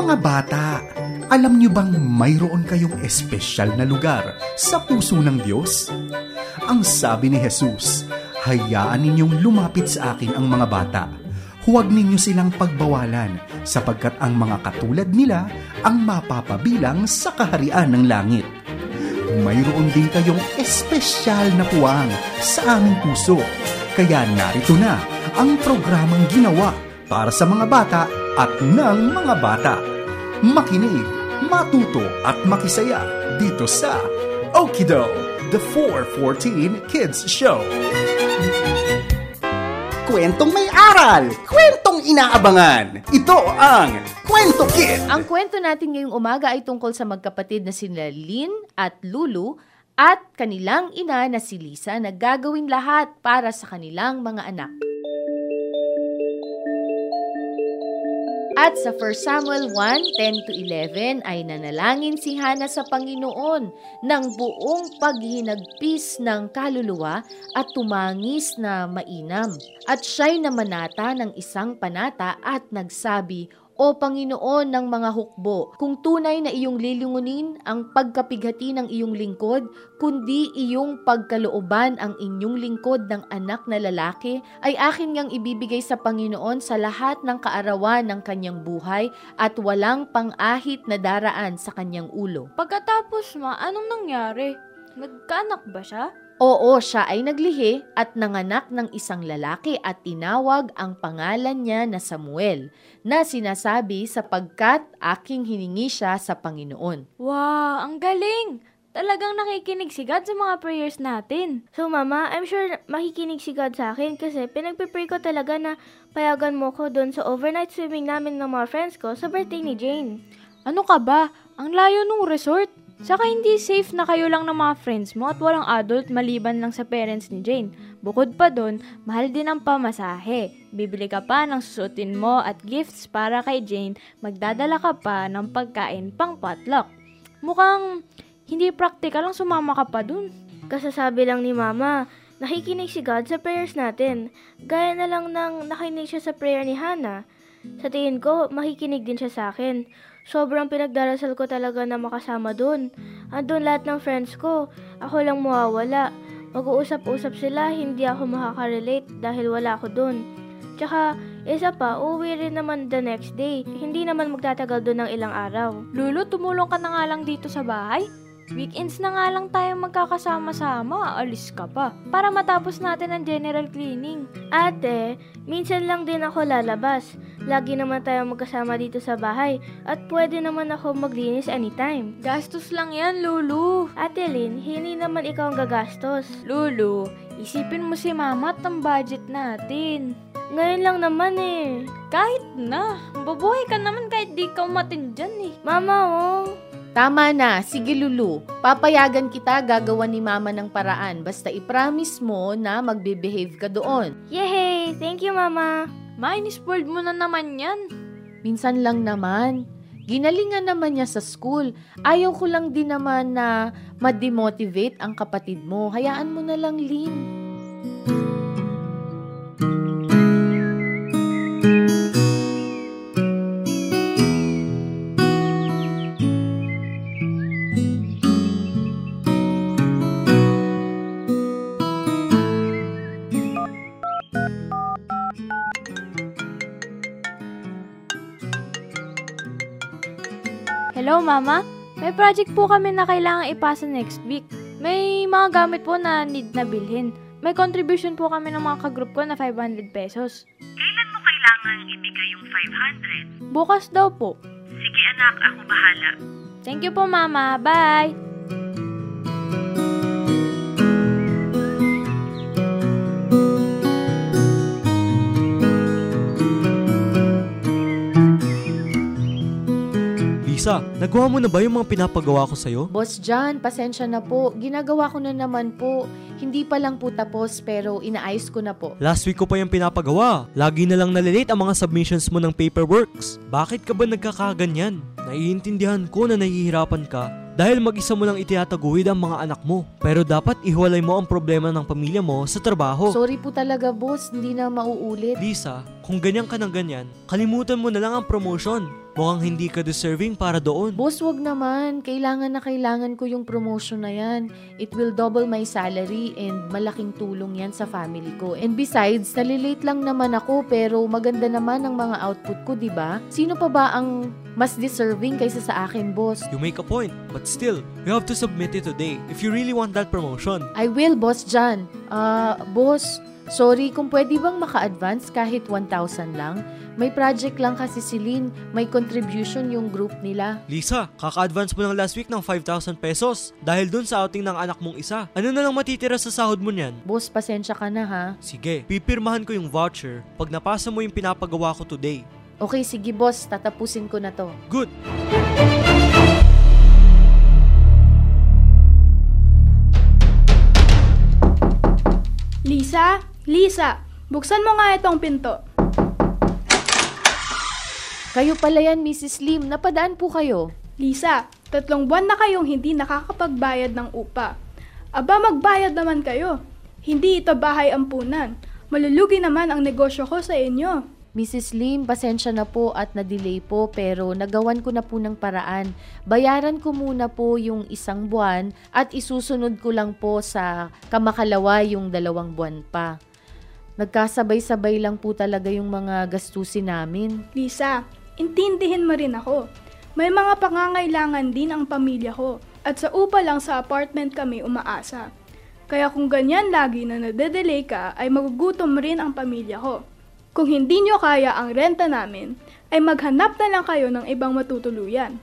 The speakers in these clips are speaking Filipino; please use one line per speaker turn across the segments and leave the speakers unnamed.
Mga bata, alam niyo bang mayroon kayong espesyal na lugar sa puso ng Diyos? Ang sabi ni Jesus, hayaan ninyong lumapit sa akin ang mga bata. Huwag ninyo silang pagbawalan sapagkat ang mga katulad nila ang mapapabilang sa kaharian ng langit. Mayroon din kayong espesyal na puwang sa aming puso. Kaya narito na ang programang ginawa para sa mga bata at ng mga bata. Makinig, matuto at makisaya dito sa Okido, the 414 Kids Show. Kwentong may aral, kwentong inaabangan. Ito ang Kwento Kid.
Ang kwento natin ngayong umaga ay tungkol sa magkapatid na sina Lynn at Lulu at kanilang ina na si Lisa na gagawin lahat para sa kanilang mga anak. At sa 1 Samuel 1, 10 to 11 ay nanalangin si Hana sa Panginoon ng buong paghinagpis ng kaluluwa at tumangis na mainam. At siya'y namanata ng isang panata at nagsabi, o Panginoon ng mga hukbo, kung tunay na iyong lilingunin ang pagkapighati ng iyong lingkod, kundi iyong pagkalooban ang inyong lingkod ng anak na lalaki, ay akin ngang ibibigay sa Panginoon sa lahat ng kaarawan ng kanyang buhay at walang pang-ahit na daraan sa kanyang ulo.
Pagkatapos ma, anong nangyari? Nagkaanak ba siya?
Oo, siya ay naglihi at nanganak ng isang lalaki at tinawag ang pangalan niya na Samuel, na sinasabi sapagkat aking hiningi siya sa Panginoon.
Wow, ang galing! Talagang nakikinig si God sa mga prayers natin.
So mama, I'm sure makikinig si God sa akin kasi pinagpipray ko talaga na payagan mo ko doon sa overnight swimming namin ng mga friends ko sa birthday ni Jane.
Ano ka ba? Ang layo nung resort. Saka hindi safe na kayo lang ng mga friends mo at walang adult maliban lang sa parents ni Jane. Bukod pa doon, mahal din ang pamasahe. Bibili ka pa ng susutin mo at gifts para kay Jane, magdadala ka pa ng pagkain pang potluck. Mukhang hindi practical lang sumama ka pa dun.
Kasasabi lang ni mama, nakikinig si God sa prayers natin. Gaya na lang ng nakinig siya sa prayer ni Hannah. Sa tingin ko, makikinig din siya sa akin. Sobrang pinagdarasal ko talaga na makasama dun. Andun lahat ng friends ko. Ako lang mawawala. Mag-uusap-usap sila, hindi ako makaka-relate dahil wala ako dun. Tsaka, isa pa, uwi rin naman the next day. Hindi naman magtatagal dun ng ilang araw.
Lulu, tumulong ka na nga lang dito sa bahay. Weekends na nga lang tayo magkakasama-sama, alis ka pa. Para matapos natin ang general cleaning.
Ate, minsan lang din ako lalabas. Lagi naman tayo magkasama dito sa bahay at pwede naman ako maglinis anytime.
Gastos lang yan, Lulu.
Ate Lynn, hindi naman ikaw ang gagastos.
Lulu, isipin mo si mama at ang budget natin.
Ngayon lang naman eh.
Kahit na, babuhay ka naman kahit di ka umatin dyan eh.
Mama, oh.
Tama na, sige Lulu. Papayagan kita gagawa ni Mama ng paraan basta i-promise mo na magbe-behave ka doon.
Yay! Thank you, Mama.
Ma, inispoiled mo na naman yan.
Minsan lang naman. Ginalingan naman niya sa school. Ayaw ko lang din naman na ma-demotivate ang kapatid mo. Hayaan mo na lang, Lynn.
Hello, Mama. May project po kami na kailangan ipasa next week. May mga gamit po na need na bilhin. May contribution po kami ng mga kagroup ko na 500 pesos.
Kailan mo kailangan ibigay yung 500?
Bukas daw po.
Sige anak, ako bahala.
Thank you po, Mama. Bye!
Lisa, nagawa mo na ba yung mga pinapagawa ko sa'yo?
Boss John, pasensya na po. Ginagawa ko na naman po. Hindi pa lang po tapos pero inaayos ko na po.
Last week ko pa yung pinapagawa. Lagi na lang nalilate ang mga submissions mo ng paperworks. Bakit ka ba nagkakaganyan? Naiintindihan ko na nahihirapan ka dahil mag-isa mo lang itinataguhid ang mga anak mo. Pero dapat ihiwalay mo ang problema ng pamilya mo sa trabaho.
Sorry po talaga boss, hindi na mauulit.
Lisa, kung ganyan ka ng ganyan, kalimutan mo na lang ang promotion. Mukhang hindi ka deserving para doon.
Boss, wag naman. Kailangan na kailangan ko yung promotion na yan. It will double my salary and malaking tulong yan sa family ko. And besides, nalilate lang naman ako pero maganda naman ang mga output ko, di ba? Sino pa ba ang mas deserving kaysa sa akin, boss?
You make a point, but still, you have to submit it today if you really want that promotion.
I will, boss John. Ah, boss, sorry kung pwede bang maka-advance kahit 1,000 lang? May project lang kasi si Lynn. May contribution yung group nila.
Lisa, kaka-advance mo lang last week ng 5,000 pesos dahil dun sa outing ng anak mong isa. Ano na lang matitira sa sahod mo niyan?
Boss, pasensya ka na ha.
Sige, pipirmahan ko yung voucher pag napasa mo yung pinapagawa ko today.
Okay, sige boss, tatapusin ko na to.
Good!
Lisa? Lisa, buksan mo nga itong pinto.
Kayo pala yan, Mrs. Lim. Napadaan po kayo.
Lisa, tatlong buwan na kayong hindi nakakapagbayad ng upa. Aba, magbayad naman kayo. Hindi ito bahay ampunan. Malulugi naman ang negosyo ko sa inyo.
Mrs. Lim, pasensya na po at na-delay po pero nagawan ko na po ng paraan. Bayaran ko muna po yung isang buwan at isusunod ko lang po sa kamakalawa yung dalawang buwan pa. Nagkasabay-sabay lang po talaga yung mga gastusin namin.
Lisa, intindihin mo rin ako. May mga pangangailangan din ang pamilya ko. At sa upa lang sa apartment kami umaasa. Kaya kung ganyan lagi na nade-delay ka, ay magugutom rin ang pamilya ko. Kung hindi nyo kaya ang renta namin, ay maghanap na lang kayo ng ibang matutuluyan.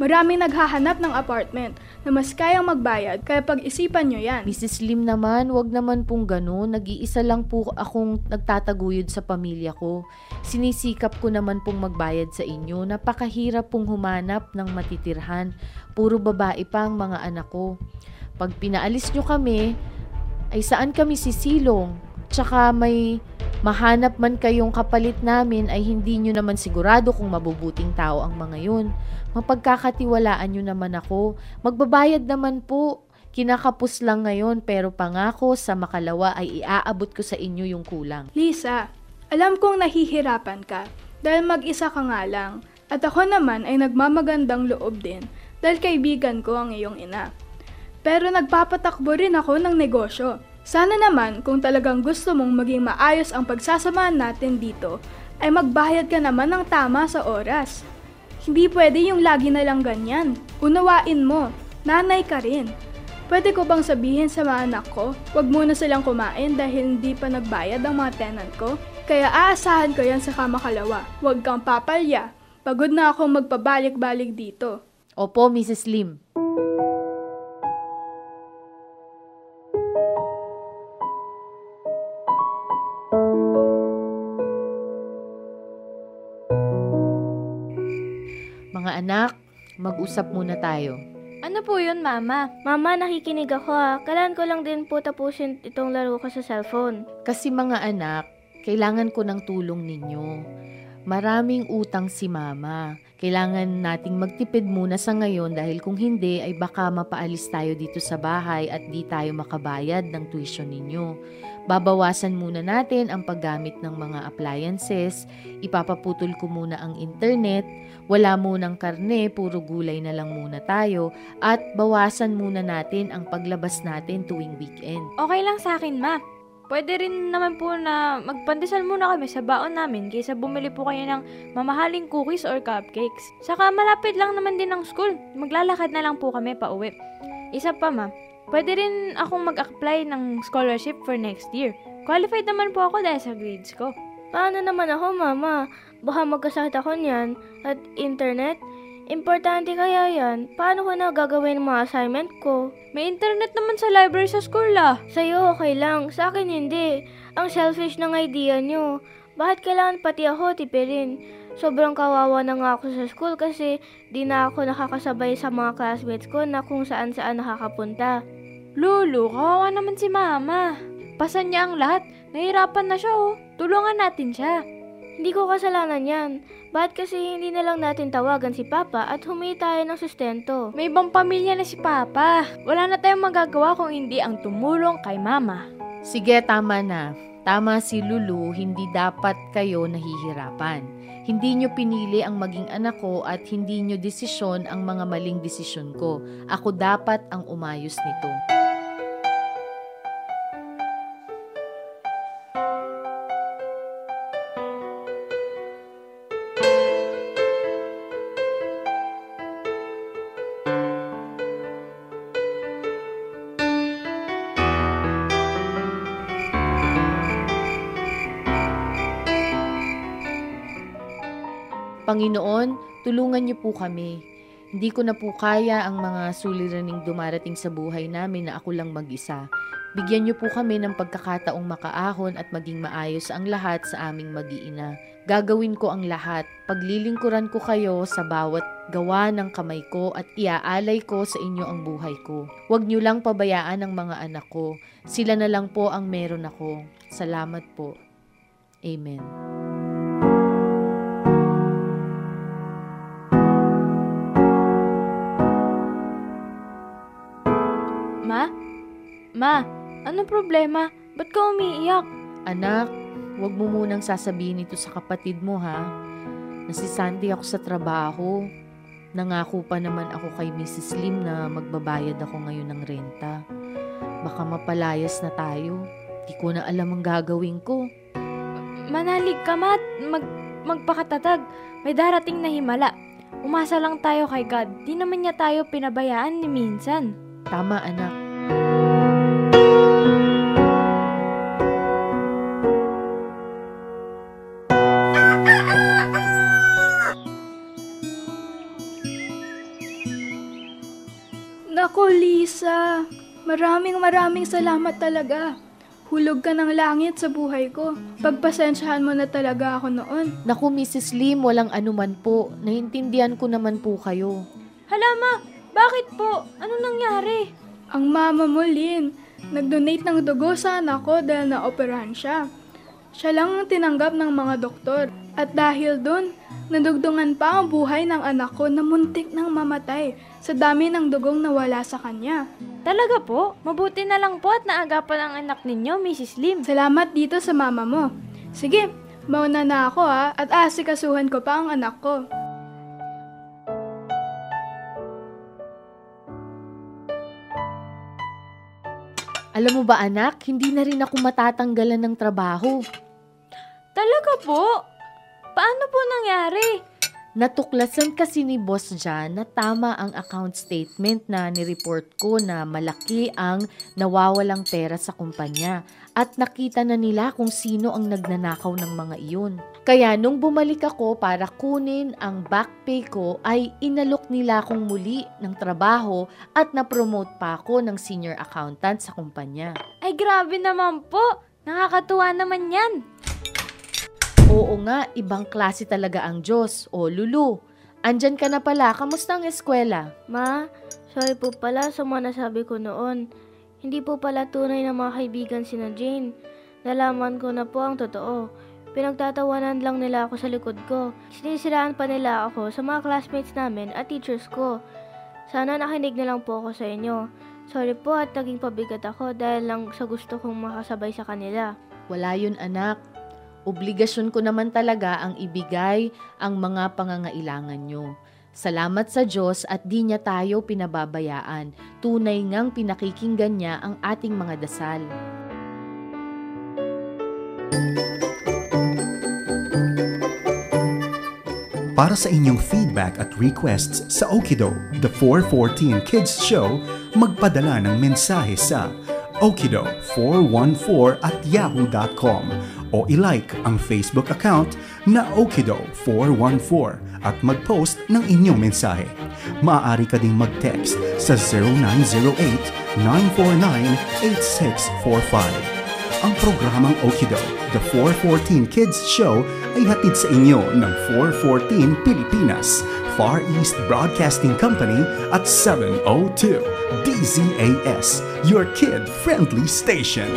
Maraming naghahanap ng apartment na mas kayang magbayad kaya pag-isipan nyo yan.
Mrs. Lim naman, wag naman pong ganun. Nag-iisa lang po akong nagtataguyod sa pamilya ko. Sinisikap ko naman pong magbayad sa inyo. Napakahirap pong humanap ng matitirhan. Puro babae pa ang mga anak ko. Pag pinaalis nyo kami, ay saan kami sisilong? Tsaka may mahanap man kayong kapalit namin ay hindi nyo naman sigurado kung mabubuting tao ang mga yun. Mapagkakatiwalaan nyo naman ako. Magbabayad naman po. Kinakapos lang ngayon pero pangako sa makalawa ay iaabot ko sa inyo yung kulang.
Lisa, alam kong nahihirapan ka dahil mag-isa ka nga lang. At ako naman ay nagmamagandang loob din dahil kaibigan ko ang iyong ina. Pero nagpapatakbo rin ako ng negosyo. Sana naman kung talagang gusto mong maging maayos ang pagsasamahan natin dito, ay magbayad ka naman ng tama sa oras. Hindi pwede yung lagi na lang ganyan. Unawain mo, nanay ka rin. Pwede ko bang sabihin sa mga anak ko, wag muna silang kumain dahil hindi pa nagbayad ang mga tenant ko? Kaya aasahan ko yan sa kamakalawa. Huwag kang papalya. Pagod na akong magpabalik-balik dito.
Opo, Mrs. Lim. Mga anak, mag-usap muna tayo.
Ano po yun, Mama?
Mama, nakikinig ako ah. Kailan ko lang din po tapusin itong laro ko sa cellphone.
Kasi mga anak, kailangan ko ng tulong ninyo. Maraming utang si mama. Kailangan nating magtipid muna sa ngayon dahil kung hindi ay baka mapaalis tayo dito sa bahay at di tayo makabayad ng tuition ninyo. Babawasan muna natin ang paggamit ng mga appliances, ipapaputol ko muna ang internet, wala munang karne, puro gulay na lang muna tayo, at bawasan muna natin ang paglabas natin tuwing weekend.
Okay lang sa akin, Ma. Pwede rin naman po na magpandesal muna kami sa baon namin kaysa bumili po kayo ng mamahaling cookies or cupcakes. Saka malapit lang naman din ang school. Maglalakad na lang po kami pa uwi. Isa pa ma, pwede rin akong mag-apply ng scholarship for next year. Qualified naman po ako dahil sa grades ko.
Paano naman ako, Mama? Baka magkasakit ako niyan. At internet? Importante kaya yan. Paano ko na gagawin ang mga assignment ko?
May internet naman sa library sa school ah.
Sa'yo okay lang, sa akin hindi. Ang selfish ng idea nyo. Bakit kailangan pati ako tipirin? Sobrang kawawa na nga ako sa school kasi di na ako nakakasabay sa mga classmates ko na kung saan saan nakakapunta.
Lulu, kawawa naman si Mama. Pasan niya ang lahat. Nahirapan na siya oh. Tulungan natin siya.
Hindi ko kasalanan yan. Bakit kasi hindi na lang natin tawagan si Papa at humingi tayo ng sustento?
May ibang pamilya na si Papa. Wala na tayong magagawa kung hindi ang tumulong kay Mama.
Sige, tama na. Tama si Lulu, hindi dapat kayo nahihirapan. Hindi nyo pinili ang maging anak ko at hindi nyo desisyon ang mga maling desisyon ko. Ako dapat ang umayos nito. Panginoon, tulungan niyo po kami. Hindi ko na po kaya ang mga suliraning dumarating sa buhay namin na ako lang mag-isa. Bigyan niyo po kami ng pagkakataong makaahon at maging maayos ang lahat sa aming mag-iina. Gagawin ko ang lahat. Paglilingkuran ko kayo sa bawat gawa ng kamay ko at iaalay ko sa inyo ang buhay ko. Huwag niyo lang pabayaan ang mga anak ko. Sila na lang po ang meron ako. Salamat po. Amen.
Ma, ano problema? Ba't ka umiiyak?
Anak, huwag mo munang sasabihin ito sa kapatid mo ha. Nasisanti ako sa trabaho. Nangako pa naman ako kay Mrs. Lim na magbabayad ako ngayon ng renta. Baka mapalayas na tayo. Di ko na alam ang gagawin ko.
Manalig ka, Mat. Mag, magpakatatag. May darating na himala. Umasa lang tayo kay God. Di naman niya tayo pinabayaan ni minsan.
Tama anak.
Lisa. Maraming maraming salamat talaga. Hulog ka ng langit sa buhay ko. Pagpasensyahan mo na talaga ako noon.
Naku Mrs. Lim, walang anuman po. Naintindihan ko naman po kayo.
Hala, Ma. Bakit po? Ano nangyari?
Ang mama mo, Lynn, nag-donate ng dugo sa anak ko dahil naoperahan siya. Siya lang ang tinanggap ng mga doktor. At dahil doon, nadugtungan pa ang buhay ng anak ko na muntik nang mamatay sa dami ng dugong nawala sa kanya.
Talaga po? Mabuti na lang po at naagapan ang anak ninyo, Mrs. Lim.
Salamat dito sa mama mo. Sige, mauna na ako ha at asikasuhan ko pa ang anak ko.
Alam mo ba anak, hindi na rin ako matatanggalan ng trabaho.
Talaga po? Paano po nangyari?
Natuklasan kasi ni Boss Jan na tama ang account statement na nireport ko na malaki ang nawawalang pera sa kumpanya at nakita na nila kung sino ang nagnanakaw ng mga iyon. Kaya nung bumalik ako para kunin ang back pay ko ay inalok nila akong muli ng trabaho at na-promote pa ako ng senior accountant sa kumpanya.
Ay grabe naman po. Nakakatuwa naman yan.
Oo nga, ibang klase talaga ang Diyos. O Lulu, andyan ka na pala. Kamusta ang eskwela?
Ma, sorry po pala sa mga nasabi ko noon. Hindi po pala tunay na mga kaibigan si na Jane. Nalaman ko na po ang totoo. Pinagtatawanan lang nila ako sa likod ko. Sinisiraan pa nila ako sa mga classmates namin at teachers ko. Sana nakinig na lang po ako sa inyo. Sorry po at naging pabigat ako dahil lang sa gusto kong makasabay sa kanila.
Wala yun anak. Obligasyon ko naman talaga ang ibigay ang mga pangangailangan nyo. Salamat sa Diyos at di niya tayo pinababayaan. Tunay ngang pinakikinggan niya ang ating mga dasal.
Para sa inyong feedback at requests sa Okido, The 414 Kids Show, magpadala ng mensahe sa okido414 at yahoo.com o ilike ang Facebook account na Okido414 at mag-post ng inyong mensahe. Maaari ka ding mag-text sa 0908-949-8645. Ang programang Okido, The 414 Kids Show ay hatid sa inyo ng 414 Pilipinas, Far East Broadcasting Company at 702 DZAS, your kid-friendly station.